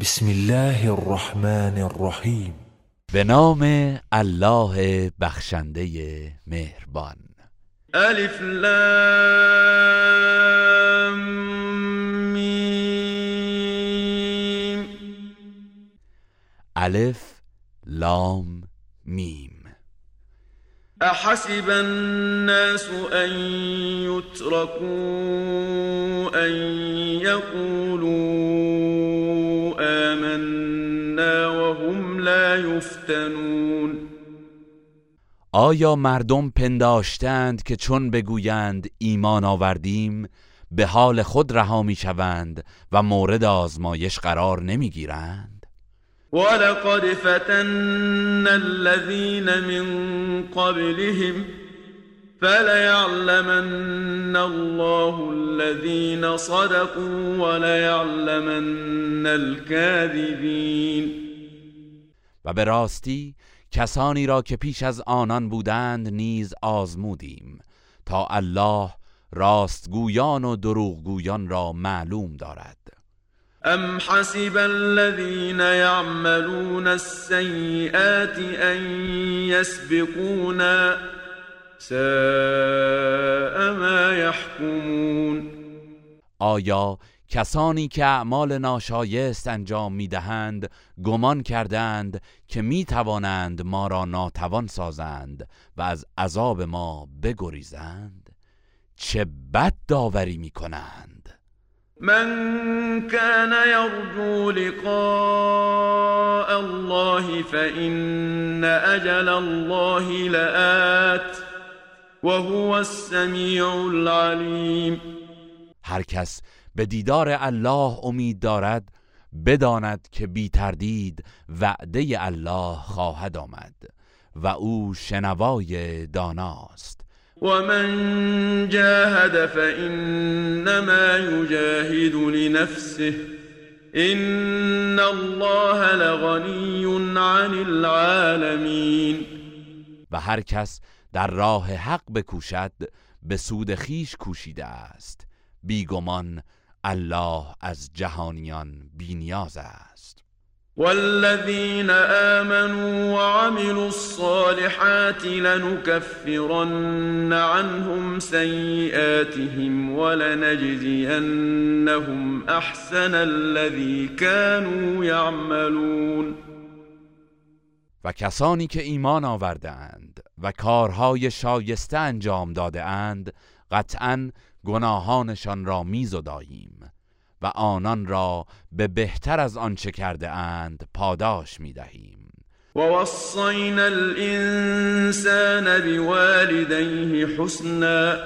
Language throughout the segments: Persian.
بسم الله الرحمن الرحیم به نام الله بخشنده مهربان. ألف لام میم. ألف لام میم. أحسب الناس أن يتركوا أن يقولوا لا يفتنون آیا مردم پنداشتند که چون بگویند ایمان آوردیم به حال خود رها می‌شوند و مورد آزمایش قرار نمی‌گیرند؟ ولقد فتنا الذين من قبلهم فليعلمن الله الذين صدقوا وليعلمن الكاذبين. و به راستی کسانی را که پیش از آنان بودند نیز آزمودیم تا الله راستگویان و دروغگویان را معلوم دارد. ام حسب الذين يعملون السيئات ان يسبقونا ساء ما يحكمون آیا کسانی که اعمال ناشایست انجام می‌دهند گمان کردند که می توانند ما را ناتوان سازند و از عذاب ما بگریزند. چه بد داوری می کنند من كان يرجو لقاء الله فإن أجل الله لآت وهو السميع العليم هر کس به دیدار الله امید دارد بداند که بی تردید وعده الله خواهد آمد و او شنوای داناست. ومن جاهد فإنما يجاهد لنفسه إن الله لغني عن العالمين. و هر کس در راه حق بکوشد به سود خیش کوشیده است. بیگمان الله از جهانیان بینیاز است. والذين آمنوا وعملوا الصالحات لنكفرن عنهم سيئاتهم ولنجزينهم أحسن الذي كانوا يعملون و کسانی که ایمان آورده اند و کارهای شایسته انجام داده اند قطعا گناهانشان را میزداییم و آنان را به بهتر از آنچه کرده اند پاداش می دهیم ووصينا الإنسان بوالديه حسنا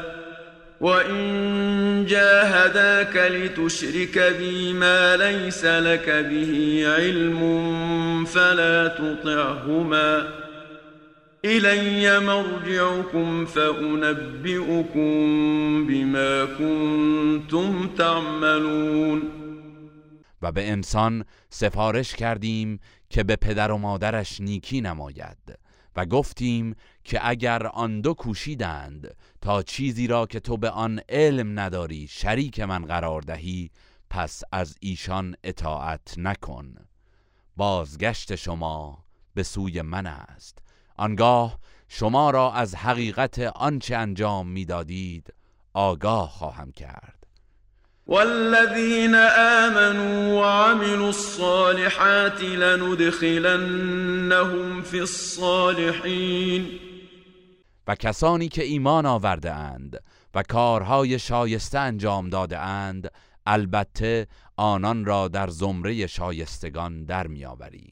وإن جاهداك لتشرك بي ما ليس لك به علم فلا تطعهما. إلي مرجعكم فأنبئكم بما كنتم تعملون. و به انسان سفارش کردیم که به پدر و مادرش نیکی نماید و گفتیم که اگر آن دو کوشیدند تا چیزی را که تو به آن علم نداری شریک من قرار دهی پس از ایشان اطاعت نکن. بازگشت شما به سوی من است. آنگاه شما را از حقیقت آنچه انجام می‌دادید آگاه خواهم کرد. والذين آمنوا وعملوا الصالحات لندخلنهم في الصالحين و کسانی که ایمان آورده اند و کارهای شایسته انجام داده اند البته آنان را در زمره شایستگان در میآوریم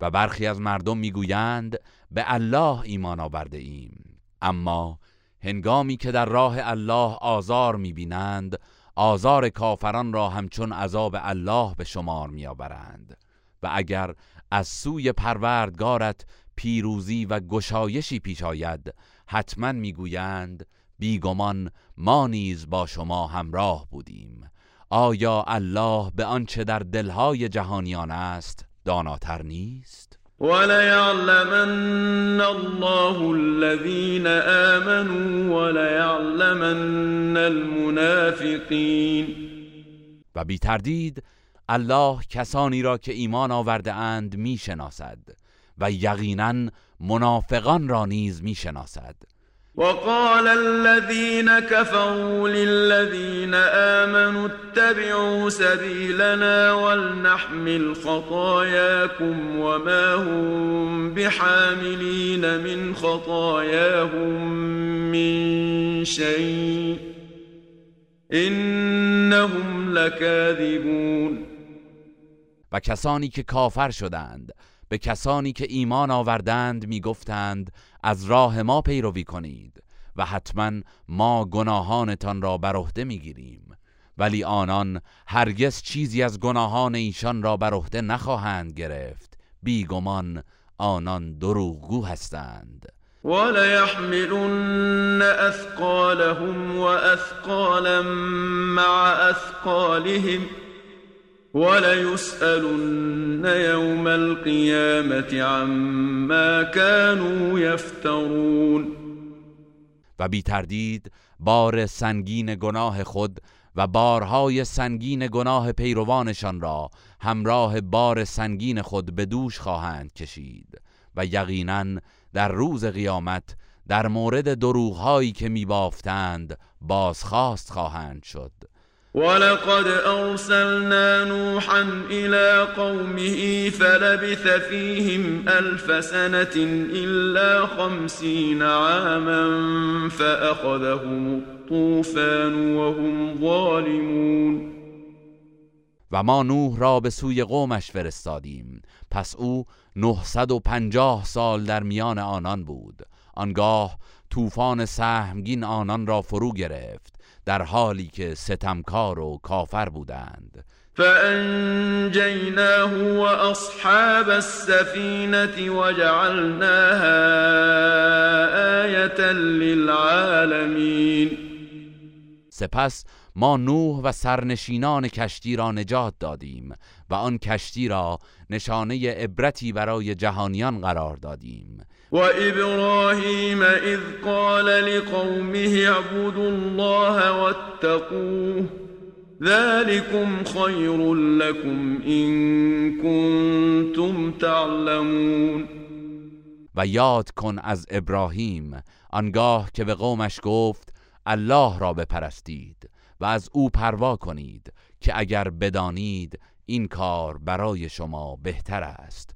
و برخی از مردم می‌گویند به الله ایمان آورده ایم. اما هنگامی که در راه الله آزار می‌بینند آزار کافران را همچون عذاب الله به شمار میآورند. و اگر از سوی پروردگارت پیروزی و گشایشی پیش آید حتما می‌گویند بیگمان ما نیز با شما همراه بودیم. آیا الله به آنچه در دلهای جهانیان است؟ داناتر نیست؟ وليعلمن الله الذين آمنوا وليعلمن المنافقین و بی تردید الله کسانی را که ایمان آورده اند می‌شناسد و یقینا منافقان را نیز می‌شناسد. وقال الذين كفروا للذين آمنوا اتبعوا سبيلنا ولنحمل خطاياكم وما هم بحاملين من خطاياهم من شيء إنهم لكاذبون. و کسانی که کافر شدند به کسانی که ایمان آوردند میگفتند از راه ما پیروی کنید و حتما ما گناهانتان را بر عهده می‌گیریم. ولی آنان هرگز چیزی از گناهان ایشان را بر عهده نخواهند گرفت. بیگمان آنان دروغگو هستند. وليحملن أثقالهم وأثقالا مع أثقالهم وليسألن يوم القيامة عما كانوا يفترون. و بی تردید بار سنگین گناه خود و بارهای سنگین گناه پیروانشان را همراه بار سنگین خود به دوش خواهند کشید و یقینا در روز قیامت در مورد دروغهایی که میبافتند بازخواست خواهند شد. ولقد أرسلنا نوحا إلى قومه فلبث فيهم ألف سنة إلا خمسين عاما فأخذهم الطوفان وهم ظالمون. و ما نوح را به سوی قومش فرستادیم. پس او 950 سال در میان آنان بود. آنگاه طوفان سهمگین آنان را فرو گرفت. در حالی که ستمکار و کافر بودند. فأنجيناه وأصحاب السفينة وجعلناها آية للعالمين. سپس ما نوح و سرنشینان کشتی را نجات دادیم و آن کشتی را نشانه عبرتی برای جهانیان قرار دادیم. وإبراهيم إذ قال لقومه اعبدوا الله واتقوه ذلكم خير لكم إن كنتم تعلمون و یاد کن از ابراهیم آنگاه که به قومش گفت الله را بپرستید و از او پروا کنید که اگر بدانید این کار برای شما بهتر است.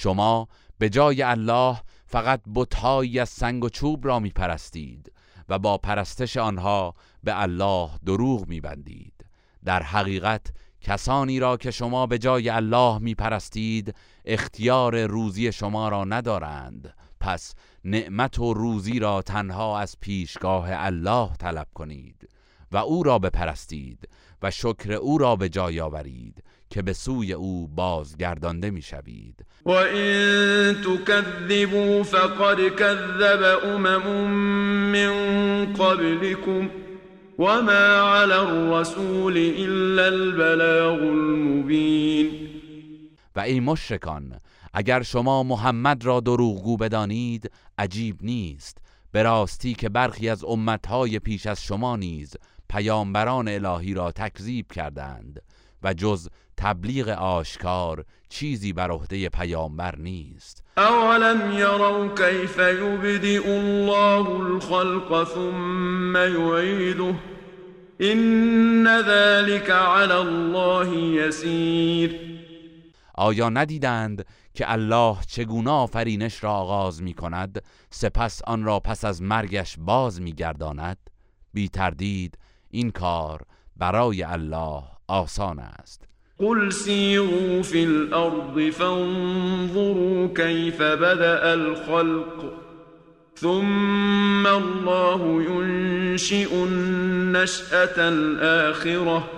شما به جای الله فقط بتهایی از سنگ و چوب را می پرستید و با پرستش آنها به الله دروغ می بندید در حقیقت کسانی را که شما به جای الله می پرستید اختیار روزی شما را ندارند. پس نعمت و روزی را تنها از پیشگاه الله طلب کنید و او را بپرستید و شکر او را به جای آورید. که به سوی او بازگردانده می‌شوید. و این تکذبوا فقد کذب امم من قبلكم وما على الرسول الا البلاغ المبین. و ای مشرکان اگر شما محمد را دروغگو بدانید عجیب نیست. به راستی که برخی از امتهای پیش از شما نیز پیامبران الهی را تکذیب کردند و جز تبلیغ آشکار چیزی بر عهده پیامبر نیست. اولم یروا کیف یبدئ الله الخلق ثم یعیده. این ذلك علی الله یسیر. آیا ندیدند که الله چگونه آفرینش را آغاز می کند سپس آن را پس از مرگش باز می گرداند بی تردید این کار برای الله آسان است. قل سیروا فی الأرض فانظروا کیف بدأ الخلق ثم الله ينشئ النشأة الآخرة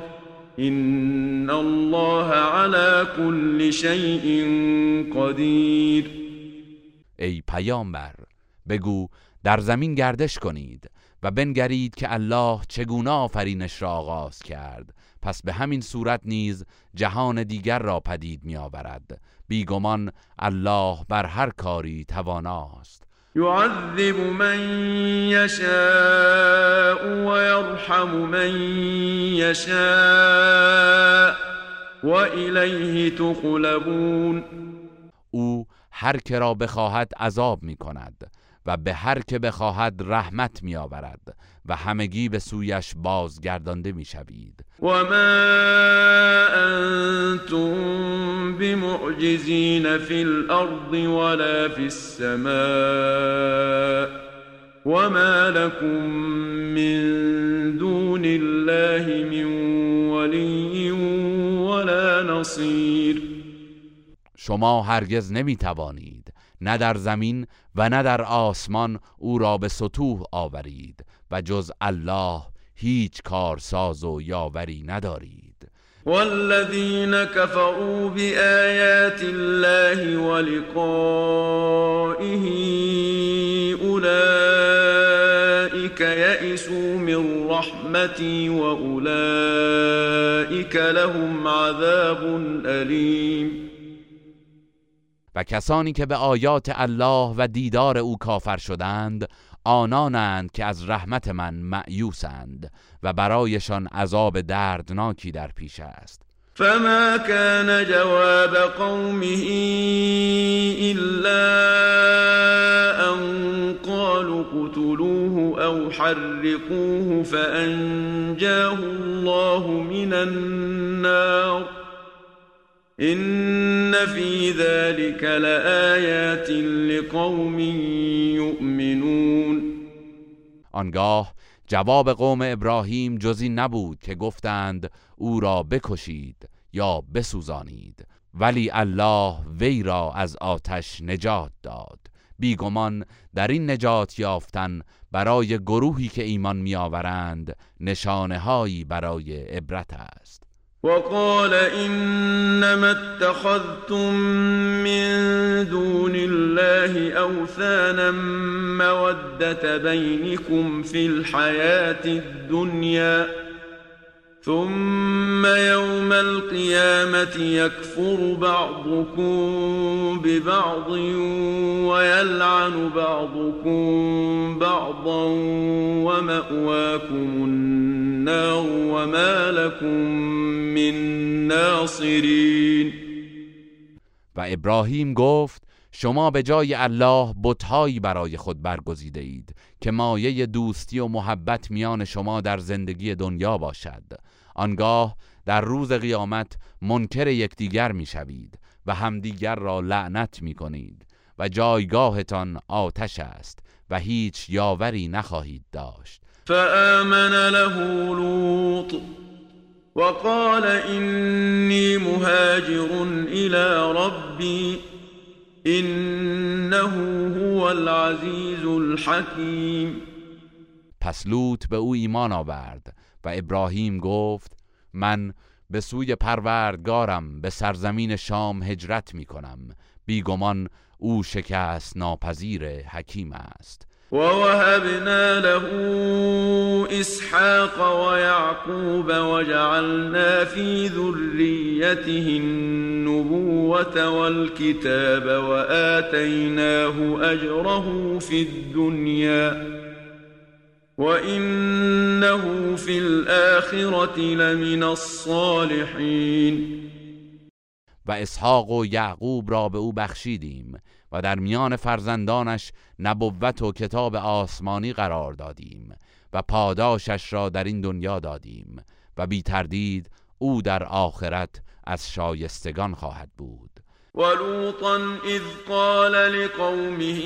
إن الله على كل شيء قدیر ای پیامبر بگو در زمین گردش کنید و بنگرید که الله چگونه آفرینش را آغاز کرد. پس به همین صورت نیز جهان دیگر را پدید می آورد بیگمان الله بر هر کاری تواناست. يعذب من يشاء ويرحم من يشاء وإليه تقلبون. او هر که را بخواهد عذاب می کند و به هر که بخواهد رحمت می آورد و همگی به سویش بازگردانده می شوید و ما انتم بمعجزین فی الارض ولا فی السماء وما لكم من دون الله من ولی ولا نصیر شما هرگز نمی توانید نه در زمین و نه در آسمان او را به سطوح آورید و جز الله هیچ کارساز و یاوری ندارید. والذین كفروا بآیات الله ولقائه اولئك یئسوا من رحمتی واولئك لهم عذاب الیم و کسانی که به آیات الله و دیدار او کافر شدند آنانند که از رحمت من معیوسند و برایشان عذاب دردناکی در پیش است. فما كان جواب قومه الا ان قالوا قتلوه او حرقوه فانجاه الله من النار. این فی ذلك لآیات لقوم یؤمنون آنگاه جواب قوم ابراهیم جزی نبود که گفتند او را بکشید یا بسوزانید. ولی الله وی را از آتش نجات داد. بیگمان در این نجات یافتن برای گروهی که ایمان میآورند نشانه هایی برای عبرت است. وقال إنما اتخذتم من دون الله أوثانا مودة بينكم في الحياة الدنيا ثم يوم القيامة يكفر بعضكم ببعض ويلعن بعضكم بعضا ومأواكم النار وما لكم من ناصرین و ابراهیم گفت شما به جای الله بتهایی برای خود برگزیده اید که مایه دوستی و محبت میان شما در زندگی دنیا باشد. آنگاه در روز قیامت منکر یکدیگر می‌شوید و همدیگر را لعنت می‌کنید و جایگاهتان آتش است و هیچ یاوری نخواهید داشت. فآمن له لوط وقال إني مهاجر إلى ربي إنه هو العزيز الحكيم پس لوط به او ایمان آورد و ابراهیم گفت من به سوی پروردگارم به سرزمین شام هجرت می کنم. بیگمان او شکست ناپذیر حکیم است. ووهبنا له إسحاق ويعقوب وجعلنا في ذريته النبوة والكتاب وآتيناه أجره في الدنيا وإنه في الآخرة لمن الصالحين. و اسحاق و یعقوب را به او بخشیدیم و در میان فرزندانش نبوت و کتاب آسمانی قرار دادیم و پاداشش را در این دنیا دادیم و بی تردید او در آخرت از شایستگان خواهد بود. ولوطا اذ قال لقومه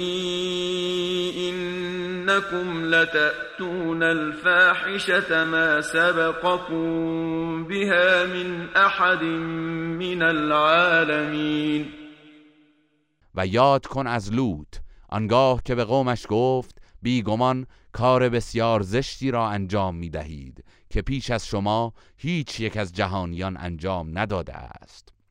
انكم لتأتون الفاحشة ما سبقكم بها من احد من العالمین و یاد کن از لوط آنگاه که به قومش گفت بیگمان کار بسیار زشتی را انجام می دهید که پیش از شما هیچ یک از جهانیان انجام نداده است.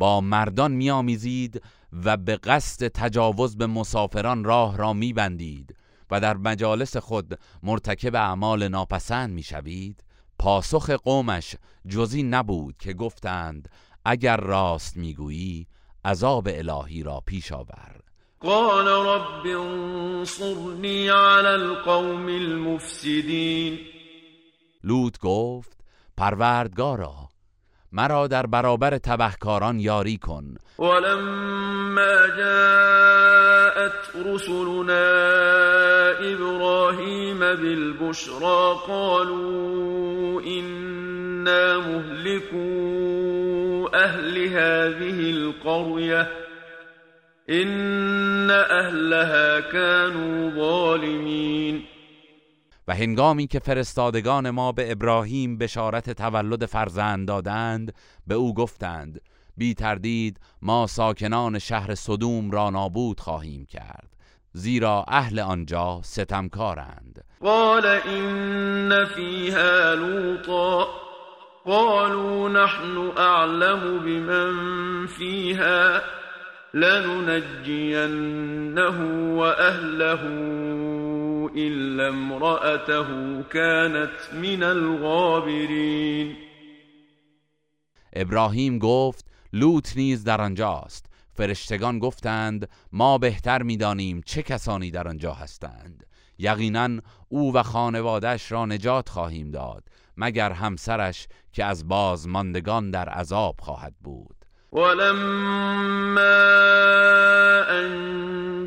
با مردان میآمیزید و به قصد تجاوز به مسافران راه را میبندید و در مجالس خود مرتکب اعمال ناپسند می‌شوید. پاسخ قومش جزی نبود که گفتند اگر راست می‌گویی عذاب الهی را پیش آور. قال رب انصرنی علی القوم المفسدین. لوط گفت پروردگارا مرا در برابر تبهکاران یاری کن. ولما جاءت رسلنا ابراهیم بالبشرى قالوا إنا مهلكو اهل هذه القرية إن اهلها كانوا ظالمین و هنگامی که فرستادگان ما به ابراهیم بشارت تولد فرزند دادند به او گفتند بی تردید ما ساکنان شهر صدوم را نابود خواهیم کرد زیرا اهل آنجا ستمکارند. قال این فیها لوطا قالوا نحن اعلم بمن فيها لننجینه واهله إلا امرأته كانت من الغابرین ابراهیم گفت لوط نیز در آنجاست. فرشتگان گفتند ما بهتر می‌دانیم چه کسانی در آنجا هستند. یقینا او و خانوادش را نجات خواهیم داد مگر همسرش که از بازماندگان در عذاب خواهد بود. ولما ان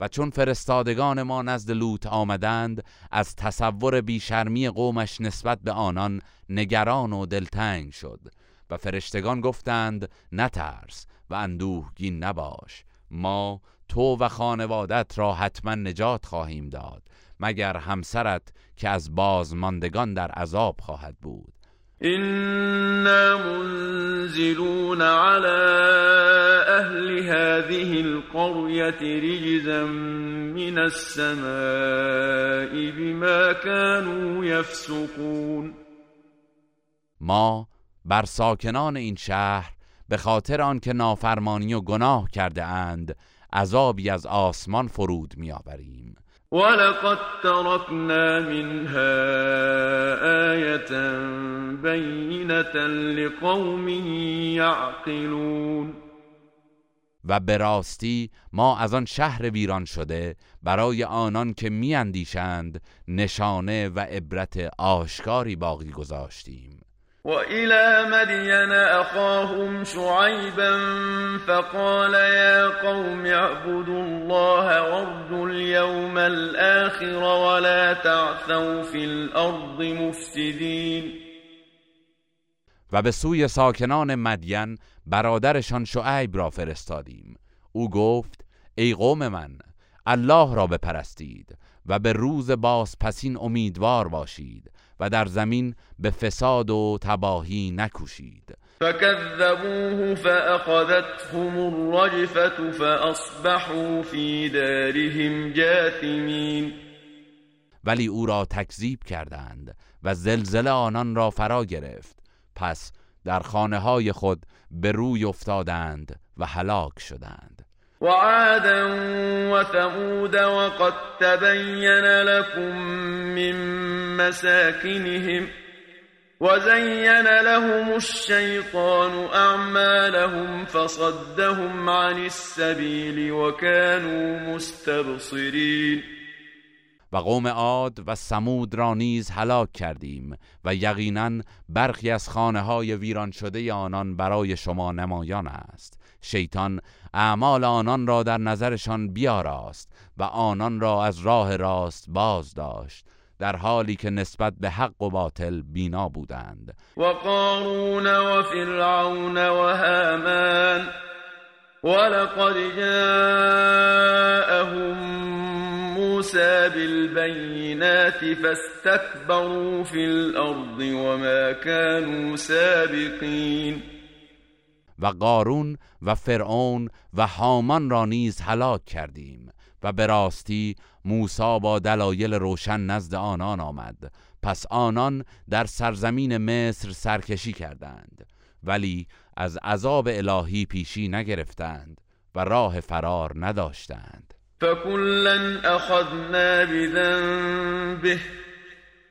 و چون فرستادگان ما نزد لوط آمدند از تصور بیشرمی قومش نسبت به آنان نگران و دلتنگ شد و فرشتگان گفتند نترس و اندوهگین نباش ما تو و خانوادت را حتما نجات خواهیم داد مگر همسرت که از بازماندگان در عذاب خواهد بود؟ إنا منزلون على أهل هذه القرية رجزا من السماء بما كانوا يفسقون. ما بر ساکنان این شهر به خاطر آنکه نافرمانی و گناه کرده اند عذابی از آسمان فرود میآوریم. ولقد تركنا منها آية بينة لقوم يعقلون و به راستی ما از آن شهر ویران شده برای آنان که میاندیشند نشانه و عبرت آشکاری باقی گذاشتیم. وإلى مدين أخاهم شعيبا فقال يا قوم اعبدوا الله وارجوا اليوم الآخر ولا تعثوا في الأرض مفسدين. و به سوی ساکنان مدین برادرشان شعیب را فرستادیم. او گفت ای قوم من الله را بپرستید و به روز پسین امیدوار باشید. و در زمین به فساد و تباهی نکوشید. فكذبوه فأخذتهم الرجفة فأصبحوا في دارهم جاثمین. ولی او را تکذیب کردند و زلزله آنان را فرا گرفت. پس در خانه های خود به روی افتادند و هلاک شدند. وعادا وثمود وقد تبين لكم من مساكنهم وزين لهم الشيطان أعمالهم فصدهم عن السبيل وكانوا مستبصرين. و قوم عاد و سمود را نیز هلاک کردیم و یقینا برخی از خانه های ویران شده آنان برای شما نمایان است. شیطان اعمال آنان را در نظرشان بیاراست و آنان را از راه راست باز داشت در حالی که نسبت به حق و باطل بینا بودند. و قارون و فرعون و هامان ولقد جاءهم موسى بالبينات فاستكبروا في الأرض وما كانوا سابقين. و قارون و فرعون و هامان را نیز هلاک کردیم و به راستی موسی با دلایل روشن نزد آنان آمد. پس آنان در سرزمین مصر سرکشی کردند ولی از عذاب الهی پیشی نگرفتند و راه فرار نداشتند. فكلا أخذنا بذنبه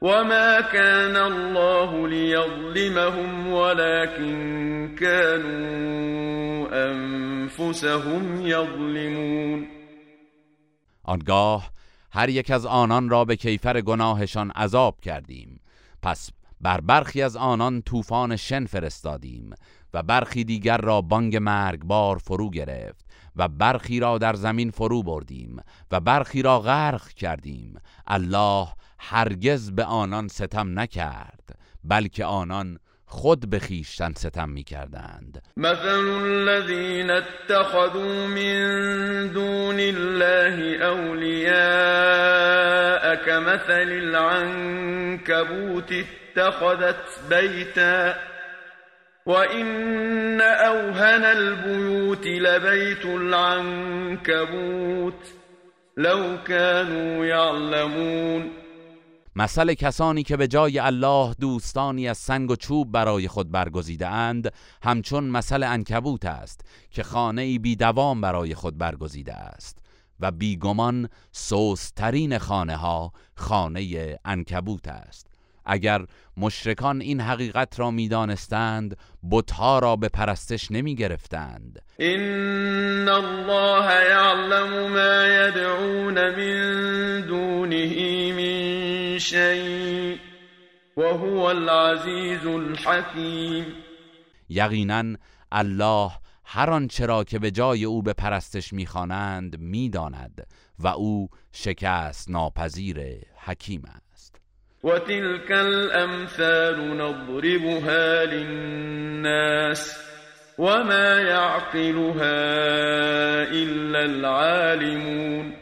وما كان الله ليظلمهم ولكن كانوا انفسهم يظلمون آنگاه هر یک از آنان را به کیفر گناهشان عذاب کردیم. پس بر برخی از آنان طوفان شن فرستادیم و برخی دیگر را بانگ مرگبار فرو گرفت. و برخی را در زمین فرو بردیم و برخی را غرق کردیم. الله هرگز به آنان ستم نکرد بلکه آنان خود به خیشتن ستم می کردند مثل الذين اتخذوا من دون الله اولیاء كمثل العنكبوت اتخذت بيتا وإن أوهن البيوت لبيت العنكبوت لو كانوا يعلمون مثل کسانی که به جای الله دوستانی از سنگ و چوب برای خود برگزیده اند همچون مثل انکبوت است که خانه ای بی دوام برای خود برگزیده است و بیگمان سوسترین خانه ها خانه انکبوت است. اگر مشرکان این حقیقت را می‌دانستند بتها را به پرستش نمی گرفتند این الله یعلم ما یدعون من دونه من شیء وهو العزیز الحکیم یقینا الله هر آنچه را که به جای او به پرستش می‌خوانند می‌داند و او شکست ناپذیر حکیم است. وتلك الأمثال نضربها للناس وما يعقلها إلا العالمون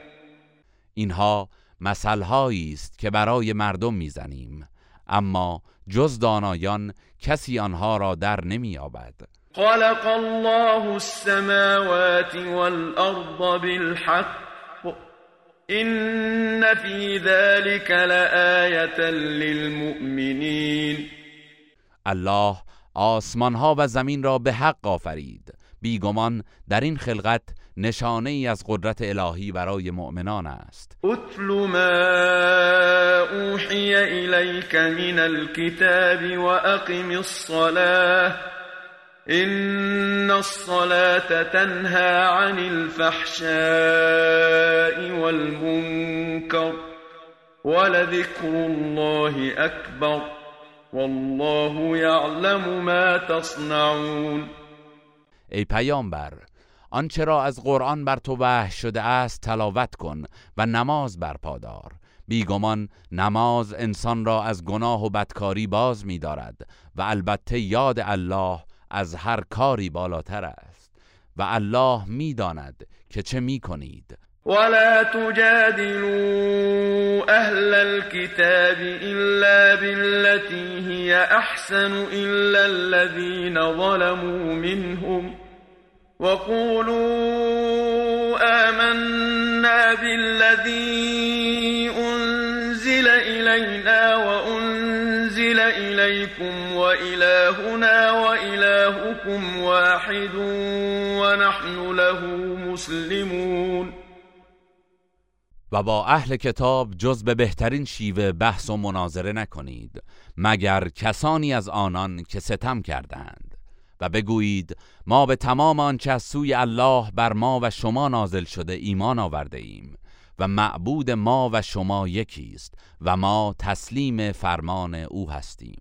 اینها مثلهایی است که برای مردم می‌زنیم. اما جز دانایان کسی آنها را در نمییابد. خلق الله السماوات والأرض بالحق إن في ذلك لآية للمؤمنين. الله آسمان ها و زمین را به حق آفرید. بیگمان در این خلقت نشانه ای از قدرت الهی برای مؤمنان است. اتل ما اوحی الیک من الكتاب واقم الصلاة. ان الصلاة تنهى عن الفحشاء والمنكر ولذكر الله اکبر والله یعلم ما تصنعون. ای پیامبر آنچه را از قرآن بر تو وحی شده است تلاوت کن و نماز برپادار بیگمان نماز انسان را از گناه و بدکاری باز می دارد و البته یاد الله از هر کاری بالاتر است و الله می‌داند که چه می کنید ولا تجادلوا اهل الكتاب الا بالتي هي احسن الا الذين ظلموا منهم وقولوا آمنا بالذي أنزل إلينا وأنزل إليكم وإلهنا وإلهكم واحد ونحن له مسلمون. و با اهل کتاب جز به بهترین شیوه بحث و مناظره نکنید مگر کسانی از آنان که ستم کردند. و بگویید ما به تمام آنچه از سوی الله بر ما و شما نازل شده ایمان آورده ایم و معبود ما و شما یکی است و ما تسلیم فرمان او هستیم.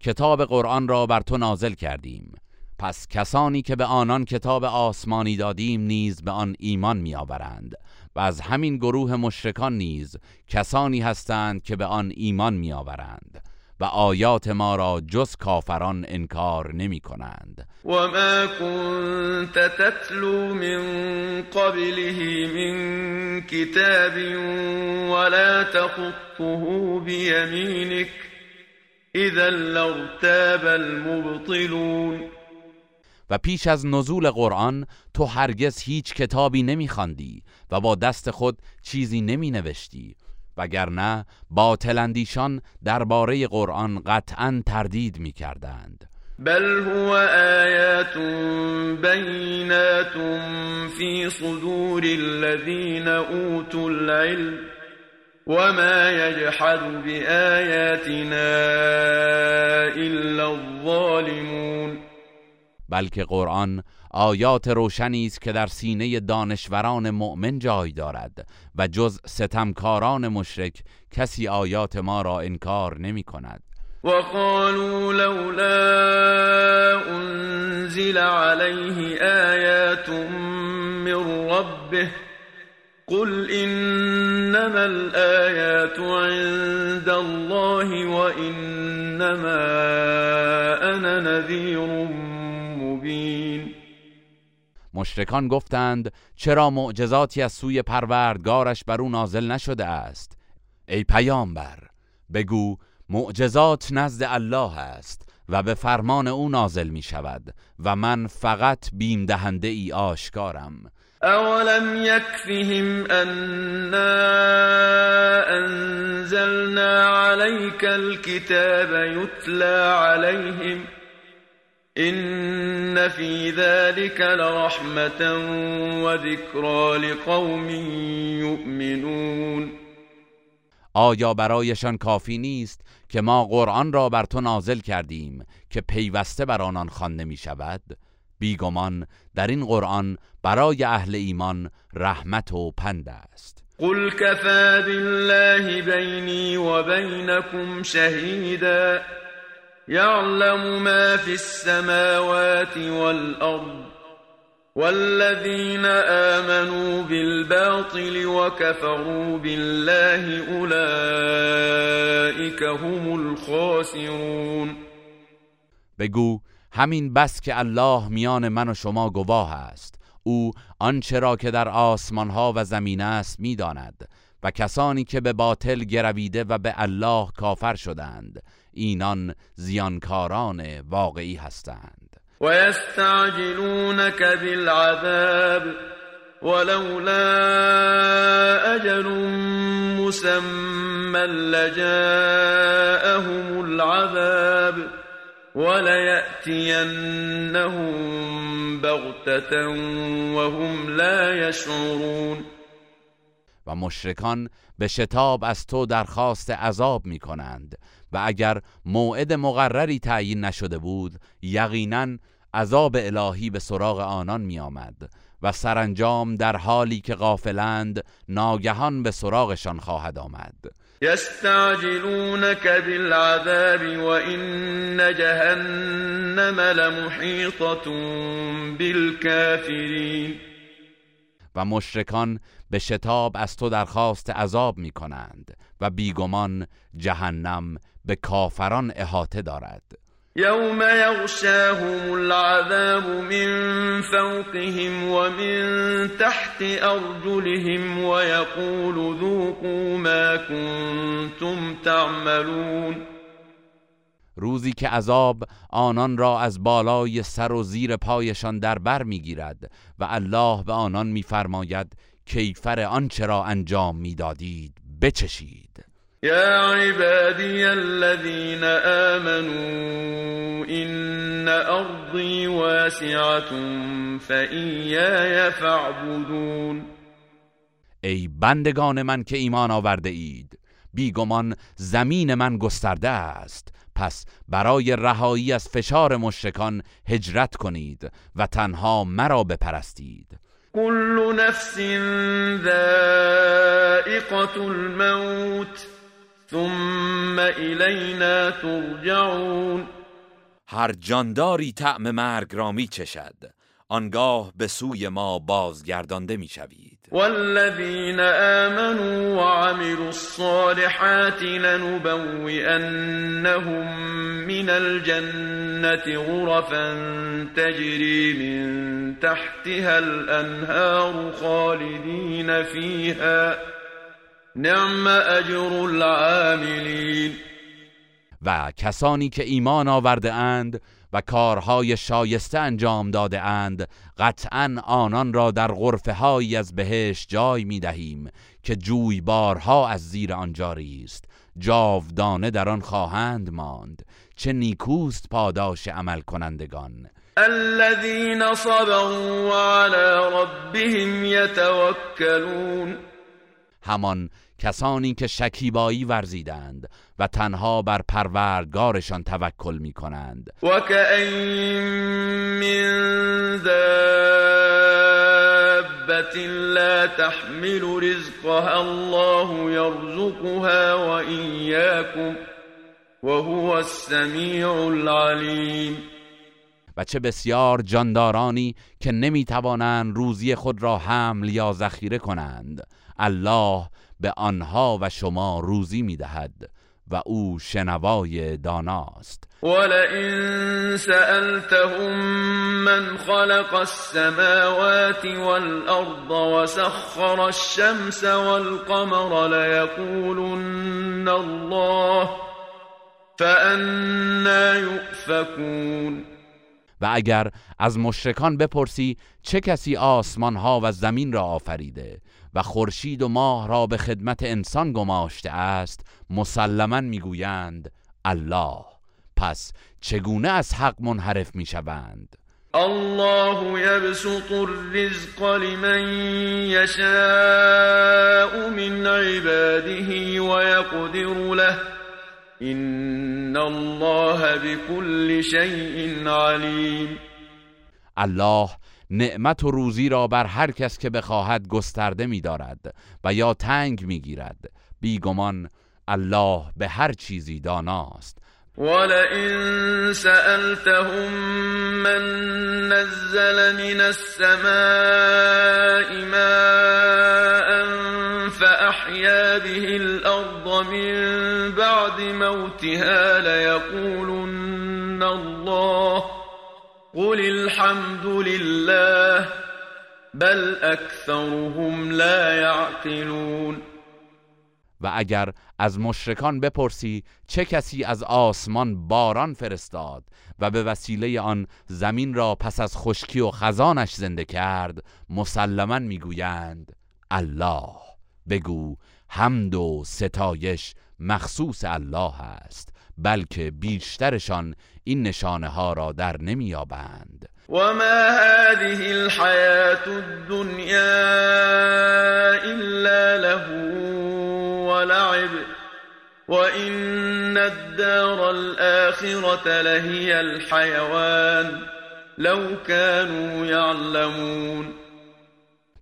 کتاب قرآن را بر تو نازل کردیم. پس کسانی که به آنان کتاب آسمانی دادیم نیز به آن ایمان میآورند و از همین گروه مشرکان نیز کسانی هستند که به آن ایمان میآورند و آیات ما را جز کافران انکار نمی کنند وما كنت تتلو من قبله من كتاب ولا تخطه بيمينك اذا لارتاب المبطلون. و پیش از نزول قرآن تو هرگز هیچ کتابی نمیخواندی و با دست خود چیزی نمی نوشتی وگرنه باطل اندیشان درباره قرآن قطعا تردید می کردند بل هو آيات بينات في صدور الذين أوتوا العلم. وما يجحد بآياتنا إلا الظالمون بلکه قرآن آیات روشنی است که در سینه دانشوران مؤمن جای دارد و جز ستمکاران مشرک کسی آیات ما را انکار نمی کند. وقالوا لولا أنزل عليه آيات من ربه قل إنما الآيات عند الله وإنما أنا نذير مبين. مشرکان گفتند چرا معجزاتی از سوی پروردگارش بر او نازل نشده است؟ ای پیامبر بگو معجزات نزد الله است و به فرمان او نازل می شود و من فقط بیم دهنده ای آشکارم. أولم يكفهم أنا أنزلنا عليك الكتاب يتلى عليهم إن في ذلك لرحمة وذكرى لقوم يؤمنون آیا برایشان کافی نیست که ما قرآن را بر تو نازل کردیم که پیوسته بر آنان خوانده می شود بیگمان در این قرآن برای اهل ایمان رحمت و پند است. قل كفى بالله بيني وبينكم شهيدا يعلم ما في السماوات والأرض والذين آمنوا بالباطل وكفروا بالله أولئك هم الخاسرون. بگو همین بس که الله میان من و شما گواه است. او آنچه را که در آسمان ها و زمین است می‌داند و کسانی که به باطل گرویده و به الله کافر شدند اینان زیانکاران واقعی هستند. و یستعجلونک بالعذاب ولولا اجل مسمى لجاءهم العذاب وليأتينهم بغتة وهم لا يشعرون. و مشرکان به شتاب از تو درخواست عذاب می کنند و اگر موعد مقرری تعیین نشده بود یقینا عذاب الهی به سراغ آنان می آمد و سرانجام در حالی که غافلند ناگهان به سراغشان خواهد آمد. يستعجلونك بالعذاب وإن جهنم لمحيطة بالكافرين. و مشرکان به شتاب از تو درخواست عذاب می کنند و بیگمان جهنم به کافران احاطه دارد. يوم يغشاهم العذاب من فوقهم ومن تحت أرجلهم ويقول ذوقوا ما كنتم تعملون روزی که عذاب آنان را از بالای سر و زیر پایشان در بر می‌گیرد و الله به آنان میفرماید کیفر آنچه را انجام می‌دادید بچشید. يا عبادي الذين آمنوا إن أرضي واسعة فإياي فاعبدون ای بندگان من که ایمان آورده اید بیگمان زمین من گسترده است. پس برای رهایی از فشار مشرکان هجرت کنید و تنها مرا بپرستید. كل نفس ذائقة الموت ثم الینا ترجعون. هر جانداری طعم مرگ را می چشد. آنگاه به سوی ما بازگردانده می شوید. والذین آمنوا وعملوا الصالحات لنبوئنهم من الجنة غرفا تجري من تحتها الأنهار خالدين فيها نعم اجر العاملین. و کسانی که ایمان آورده اند و کارهای شایسته انجام داده اند قطعا آنان را در غرفه های از بهش جای می دهیم که جویبارها از زیر آن جاری است. جاودانه در آن خواهند ماند. چه نیکوست پاداش عمل کنندگان الذين صبروا وعلى ربهم يتوكلون همان کسانی که شکیبایی ورزیدند و تنها بر پروردگارشان توکل می کنند و من دابت لا تحمل رزقها الله يرزقها و ایاكم وهو السمیع العلیم و چه بسیار جاندارانی که نمی توانند روزی خود را حمل یا ذخیره کنند. الله به آنها و شما روزی می‌دهد و او شنوای داناست. ولئن سألتهم من خلق السماوات والأرض وسخر الشمس والقمر ليقولن الله فأنا يؤفكون. و اگر از مشرکان بپرسی چه کسی آسمان ها و زمین را آفریده و خورشید و ماه را به خدمت انسان گماشته است مسلما می‌گویند الله. پس چگونه از حق منحرف می‌شوند؟ الله يبسط الرزق لمن يشاء من عباده ويقدر له. ان الله بكل شيء عليم الله نعمت و روزی را بر هر کس که بخواهد گسترده می‌دارد و یا تنگ می‌گیرد. بیگمان الله به هر چیزی داناست. ولئن سألتهم من نزل من السماء ماء فأحيا به الأرض من بعد موتها ليقولن الله قل الحمد لله بل اکثرهم لا يعقلون. و اگر از مشرکان بپرسی چه کسی از آسمان باران فرستاد و به وسیله آن زمین را پس از خشکی و خزانش زنده کرد مسلما می‌گویند الله. بگو حمد و ستایش مخصوص الله است. بلکه بیشترشان این نشانه ها را در نمییابند. و ما هذه الحیات الدنیا الا له ولعب وإن الدار الآخرة لهي الحيوان لو كانوا يعلمون.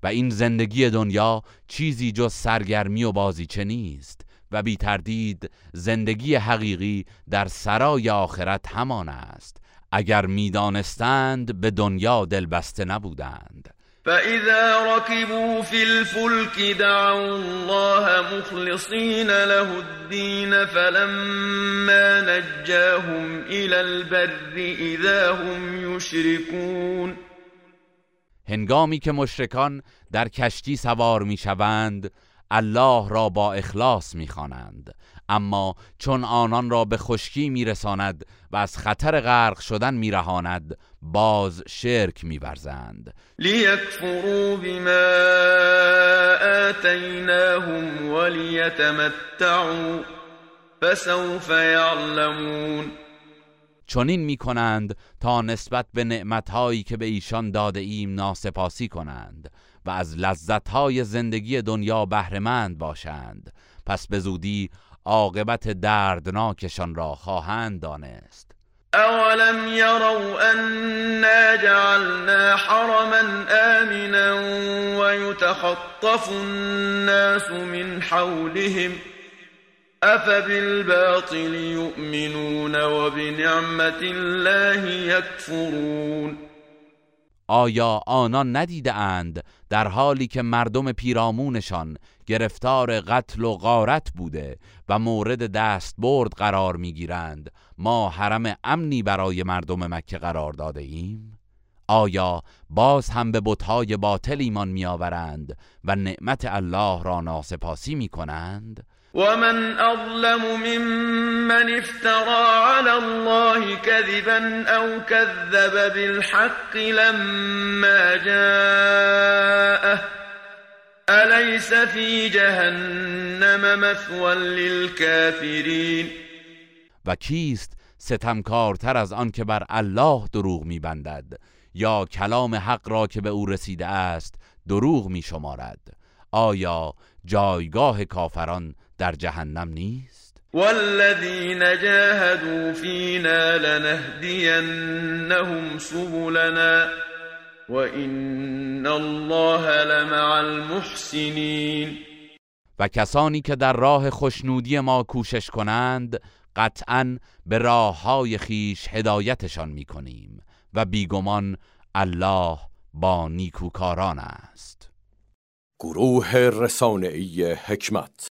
و این زندگی دنیا چیزی جز سرگرمی و بازیچه نیست. و بی تردید زندگی حقیقی در سرای آخرت همان است اگر می‌دانستند به دنیا دلبسته نبودند. فإذا ركبوا في الفلك دعوا الله مخلصين له الدين فلما نجاهم إلى البر إذا هم يشركون. هنگامی که مشرکان در کشتی سوار می‌شوند الله را با اخلاص می‌خوانند. اما چون آنان را به خشکی میرساند و از خطر غرق شدن میرهاند باز شرک میورزند. لیکفروا بما آتیناهم ولیتمتعوا فسوف یعلمون. چنین می کنند تا نسبت به نعمتهایی که به ایشان داده ایم ناسپاسی کنند. و از لذتهای زندگی دنیا بهرهمند باشند. پس به زودی عاقبت دردناکشان را خواهند دانست. اولم يروا أنا جعلنا حرما آمنا ويتخطف الناس من حولهم أفبالباطل يؤمنون وبنعمة الله يكفرون آیا آنان ندیده اند در حالی که مردم پیرامونشان گرفتار قتل و غارت بوده و مورد دستبرد قرار می‌گیرند ما حرم امنی برای مردم مکه قرار داده ایم؟ آیا باز هم به بتهای باطل ایمان میآورند و نعمت الله را ناسپاسی می کنند؟ ومن أظلم ممن افترى على الله كذبا أو كذب بالحق لما جاءه أليس في جهنم مثوى للكافرين؟ و کیست ستمکارتر از آن که بر الله دروغ میبندد یا کلام حق را که به او رسیده است دروغ می شمارد آیا جایگاه کافران در جهنم نیست؟ والذین جاهدوا فینا لنهدینهم سبلنا وان الله لمع المحسنین. و کسانی که در راه خوشنودی ما کوشش کنند قطعا به راه های خیش هدایتشان می کنیم و بیگمان الله با نیکوکاران است. گروه رسانه‌ای حکمت